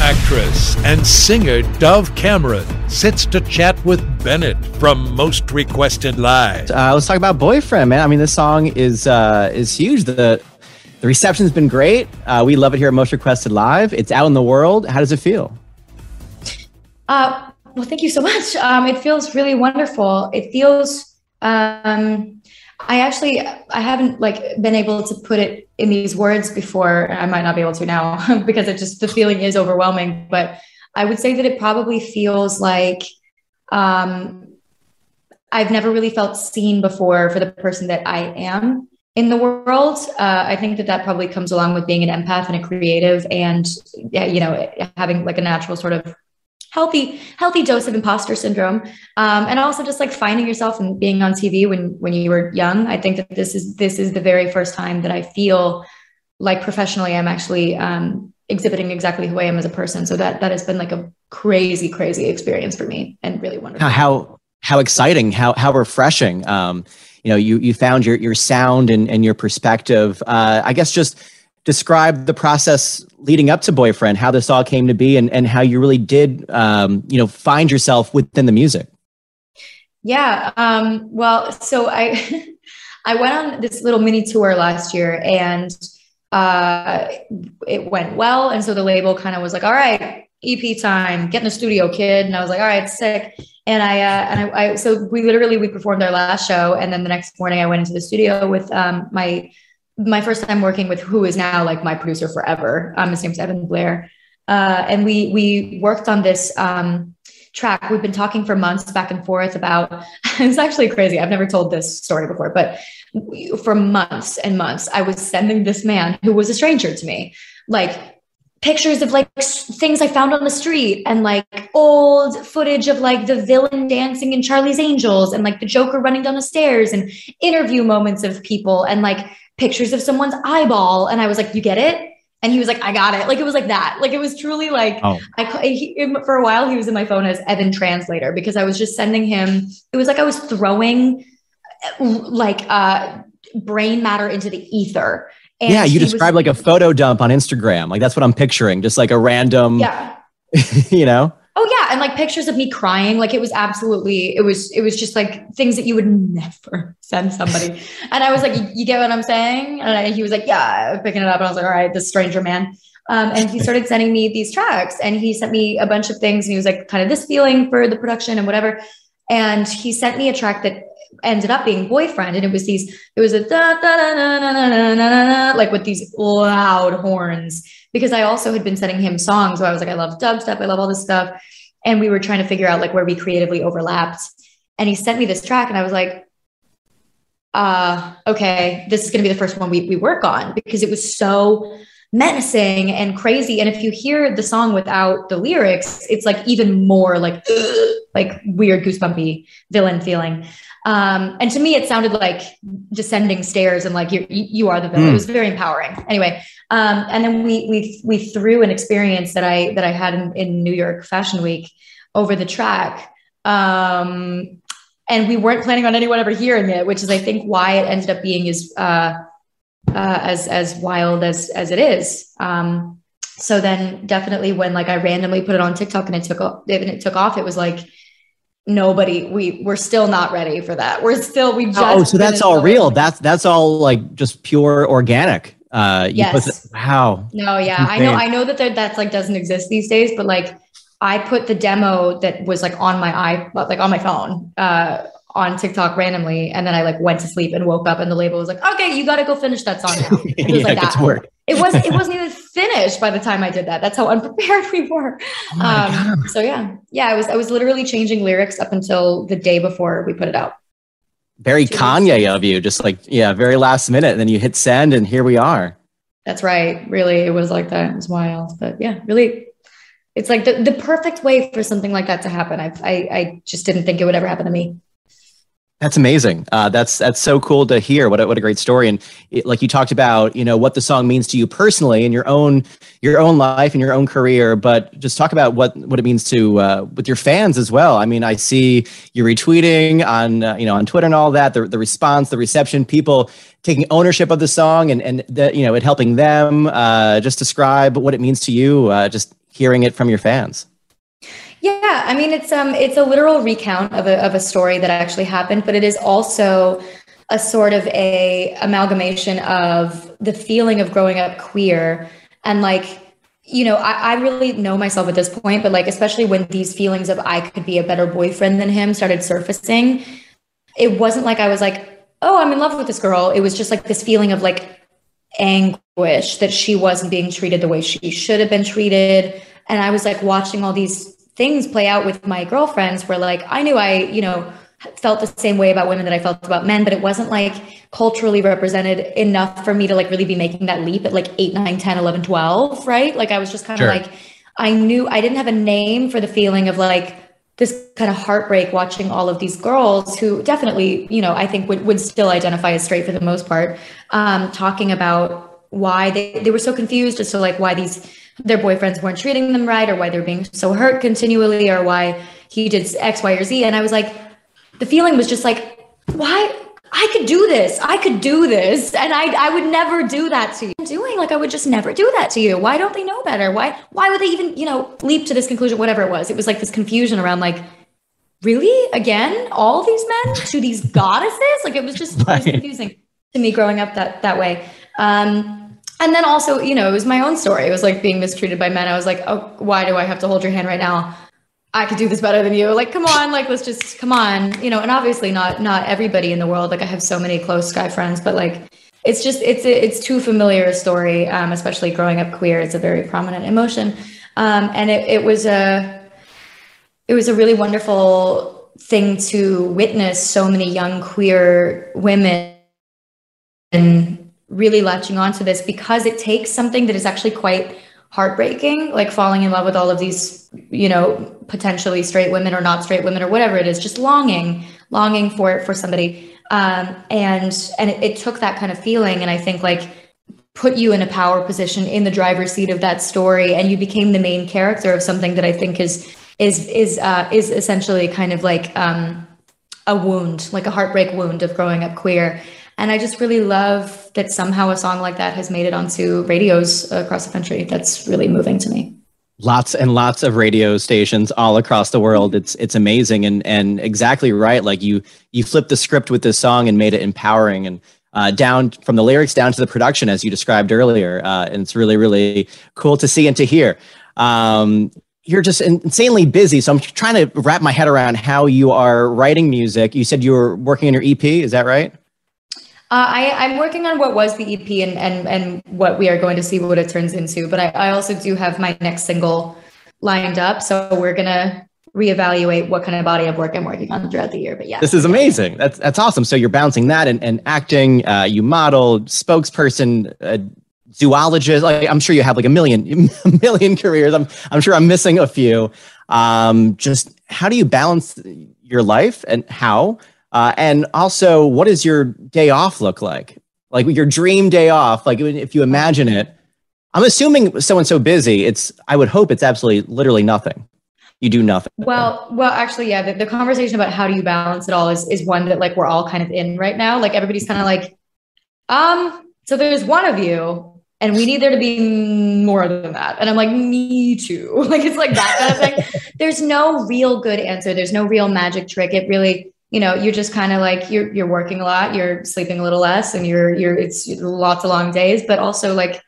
actress and singer Dove Cameron sits to chat with Bennett from Most Requested Live. Uh, let's talk about boyfriend, man. I mean, this song is uh, is huge. The the reception's been great. Uh, we love it here at Most Requested Live. It's out in the world. How does it feel? Uh, well, thank you so much. Um, it feels really wonderful. It feels. Um, I actually I haven't like been able to put it in these words before. I might not be able to now because it just the feeling is overwhelming. But I would say that it probably feels like um, I've never really felt seen before for the person that I am in the world. Uh, I think that that probably comes along with being an empath and a creative, and you know having like a natural sort of healthy healthy dose of imposter syndrome. Um, and also just like finding yourself and being on tv when when you were young. I think that this is this is the very first time that i feel like professionally i'm actually um, exhibiting exactly who i am as a person. So that that has been like a crazy crazy experience for me and really wonderful. How how exciting how how refreshing. Um you know you you found your your sound and and your perspective. Uh i guess just describe the process leading up to boyfriend how this all came to be and, and how you really did um, you know find yourself within the music? Yeah um, well so i i went on this little mini tour last year and uh, it went well. And so the label kind of was like all right ep time get in the studio kid. And i was like all right sick. And i uh, and I, I so we literally we performed our last show. And then the next morning i went into the studio with um, my my first time working with who is now like my producer forever. Um, his name's Evan Blair. Uh, and we we worked on this um, track. We've been talking for months back and forth about. it's actually crazy. I've never told this story before, but for months and months, I was sending this man who was a stranger to me, like pictures of like things I found on the street and like old footage of like the villain dancing in Charlie's Angels and like the Joker running down the stairs and interview moments of people and like pictures of someone's eyeball. And I was like, you get it? And he was like, I got it. Like it was like that. Like it was truly like oh. I he, for a while he was in my phone as Evan Translator because I was just sending him. It was like I was throwing like uh brain matter into the ether. And yeah, you described was, like a photo dump on Instagram. Like that's what I'm picturing. Just like a random. Yeah. you know. Oh yeah, and like pictures of me crying, like it was absolutely, it was, it was just like things that you would never send somebody. and I was like, you, get what I'm saying? And I, he was like, yeah, picking it up, and I was like, all right, this stranger man. Um, and he started sending me these tracks, and he sent me a bunch of things, and he was like, kind of this feeling for the production and whatever. And he sent me a track that ended up being boyfriend and it was these it was a da, da, da, da, da, da, da, da, like with these loud horns because I also had been sending him songs where I was like, I love dubstep, I love all this stuff. And we were trying to figure out like where we creatively overlapped. And he sent me this track, and I was like, uh, okay, this is gonna be the first one we, we work on because it was so menacing and crazy. And if you hear the song without the lyrics, it's like even more like like weird goosebumpy villain feeling. Um, and to me, it sounded like descending stairs and like you you are the villain. Mm. It was very empowering. Anyway, um, and then we we we threw an experience that I that I had in, in New York Fashion Week over the track. Um, and we weren't planning on anyone ever hearing it, which is I think why it ended up being as uh, uh, as as wild as as it is. Um, so then definitely when like I randomly put it on TikTok and it took off, and it took off, it was like nobody we we're still not ready for that. We're still we just oh so that's all real. That's that's all like just pure organic. Uh, yes. The, wow. No, yeah, I know. I know that there, that's like doesn't exist these days, but like I put the demo that was like on my eye, like on my phone, uh, on TikTok randomly, and then I like went to sleep and woke up, and the label was like, "Okay, you got to go finish that song now." It was yeah, like that. Work. It was. It wasn't even finished by the time I did that. That's how unprepared we were. Oh um, so yeah, yeah. I was. I was literally changing lyrics up until the day before we put it out. Very Two Kanye of you, just like yeah, very last minute. And then you hit send, and here we are. That's right. Really, it was like that. It was wild, but yeah, really it's like the, the perfect way for something like that to happen. I, I, I just didn't think it would ever happen to me. That's amazing. Uh, that's that's so cool to hear. What a, what a great story. And it, like you talked about, you know, what the song means to you personally in your own your own life and your own career. But just talk about what what it means to uh, with your fans as well. I mean, I see you retweeting on uh, you know on Twitter and all that. The the response, the reception, people taking ownership of the song and and the, you know it helping them. Uh, just describe what it means to you. Uh, just hearing it from your fans. Yeah, I mean it's um it's a literal recount of a of a story that actually happened, but it is also a sort of a amalgamation of the feeling of growing up queer and like you know I, I really know myself at this point but like especially when these feelings of i could be a better boyfriend than him started surfacing it wasn't like i was like oh i'm in love with this girl. It was just like this feeling of like anguish that she wasn't being treated the way she should have been treated. And i was like watching all these things play out with my girlfriends where like I knew I, you know, felt the same way about women that I felt about men, but it wasn't like culturally represented enough for me to like really be making that leap at like 8, 9, 10, 11, 12, right? Like I was just kind of sure. like I knew I didn't have a name for the feeling of like this kind of heartbreak watching all of these girls who definitely, you know, I think would, would still identify as straight for the most part, um, talking about why they, they were so confused as to like why these their boyfriends weren't treating them right or why they're being so hurt continually or why he did X, Y, or Z. And I was like, the feeling was just like, why? I could do this. I could do this. And I I would never do that to you. I'm doing like I would just never do that to you. Why don't they know better? Why why would they even, you know, leap to this conclusion, whatever it was? It was like this confusion around like, really? Again, all these men to these goddesses? Like it was just right. confusing to me growing up that that way. Um and then also, you know, it was my own story. It was like being mistreated by men. I was like, oh, why do I have to hold your hand right now? I could do this better than you. Like, come on, like let's just come on, you know. And obviously, not not everybody in the world. Like, I have so many close guy friends, but like, it's just it's it's too familiar a story. Um, especially growing up queer, it's a very prominent emotion. Um, and it it was a it was a really wonderful thing to witness so many young queer women and really latching onto this because it takes something that is actually quite heartbreaking, like falling in love with all of these, you know, potentially straight women or not straight women or whatever it is, just longing, longing for it for somebody. Um, and and it, it took that kind of feeling, and I think like put you in a power position in the driver's seat of that story, and you became the main character of something that I think is is is uh, is essentially kind of like um, a wound, like a heartbreak wound of growing up queer. And I just really love that somehow a song like that has made it onto radios across the country. That's really moving to me. Lots and lots of radio stations all across the world. It's it's amazing and and exactly right. Like you you flipped the script with this song and made it empowering and uh, down from the lyrics down to the production as you described earlier. Uh, and it's really really cool to see and to hear. Um, you're just insanely busy. So I'm trying to wrap my head around how you are writing music. You said you were working on your EP. Is that right? Uh, I, I'm working on what was the EP and, and and what we are going to see what it turns into. But I, I also do have my next single lined up. So we're gonna reevaluate what kind of body of work I'm working on throughout the year. But yeah, this is amazing. That's that's awesome. So you're bouncing that and, and acting. Uh, you model, spokesperson, uh, zoologist. Like I'm sure you have like a million, a million careers. I'm, I'm sure I'm missing a few. Um, just how do you balance your life and how? Uh, and also, what does your day off look like? Like your dream day off, like if you imagine it, I'm assuming someone's so busy, it's, I would hope it's absolutely literally nothing. You do nothing. Well, well, actually, yeah, the, the conversation about how do you balance it all is, is one that like we're all kind of in right now. Like everybody's kind of like, um, so there's one of you and we need there to be more than that. And I'm like, me too. Like it's like that kind of thing. There's no real good answer. There's no real magic trick. It really, you know, you're just kind of like you're you're working a lot, you're sleeping a little less, and you're you're it's lots of long days, but also like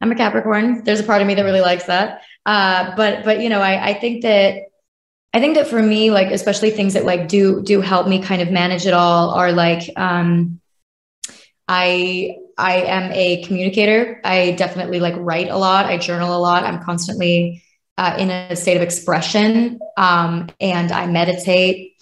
I'm a Capricorn. There's a part of me that really likes that. Uh, but but you know, I I think that I think that for me, like especially things that like do do help me kind of manage it all are like um I I am a communicator. I definitely like write a lot. I journal a lot. I'm constantly uh, in a state of expression, um, and I meditate.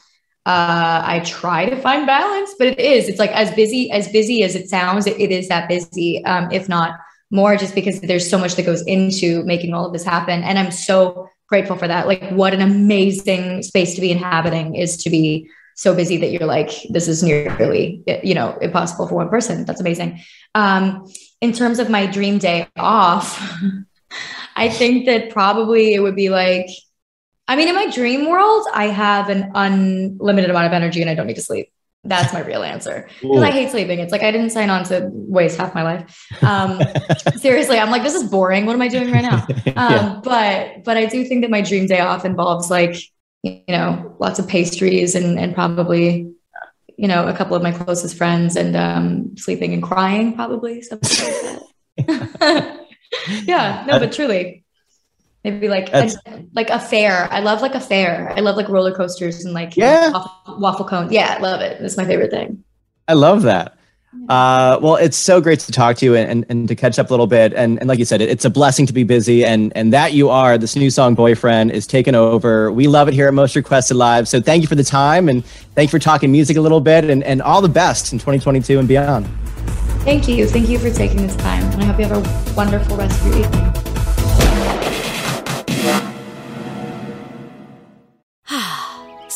Uh, I try to find balance, but it is. It's like as busy as busy as it sounds. it, it is that busy, um, if not more, just because there's so much that goes into making all of this happen. And I'm so grateful for that. Like, what an amazing space to be inhabiting is to be so busy that you're like, this is nearly, you know, impossible for one person. That's amazing. Um, in terms of my dream day off, I think that probably it would be like, I mean, in my dream world, I have an unlimited amount of energy and I don't need to sleep. That's my real answer. Because I hate sleeping. It's like I didn't sign on to waste half my life. Um, seriously, I'm like, this is boring. What am I doing right now? Um, yeah. But but I do think that my dream day off involves like you know, lots of pastries and and probably, you know, a couple of my closest friends and um, sleeping and crying, probably something like that. yeah, no, but truly, maybe like a, like a fair. I love like a fair. I love like roller coasters and like yeah, waffle, waffle cone. Yeah, I love it. It's my favorite thing. I love that. Uh, well, it's so great to talk to you and, and, and to catch up a little bit. And, and like you said, it, it's a blessing to be busy and, and that you are, this new song Boyfriend is taken over. We love it here at Most Requested Live. So thank you for the time and thank you for talking music a little bit and, and all the best in 2022 and beyond. Thank you. Thank you for taking this time. And I hope you have a wonderful rest of your evening.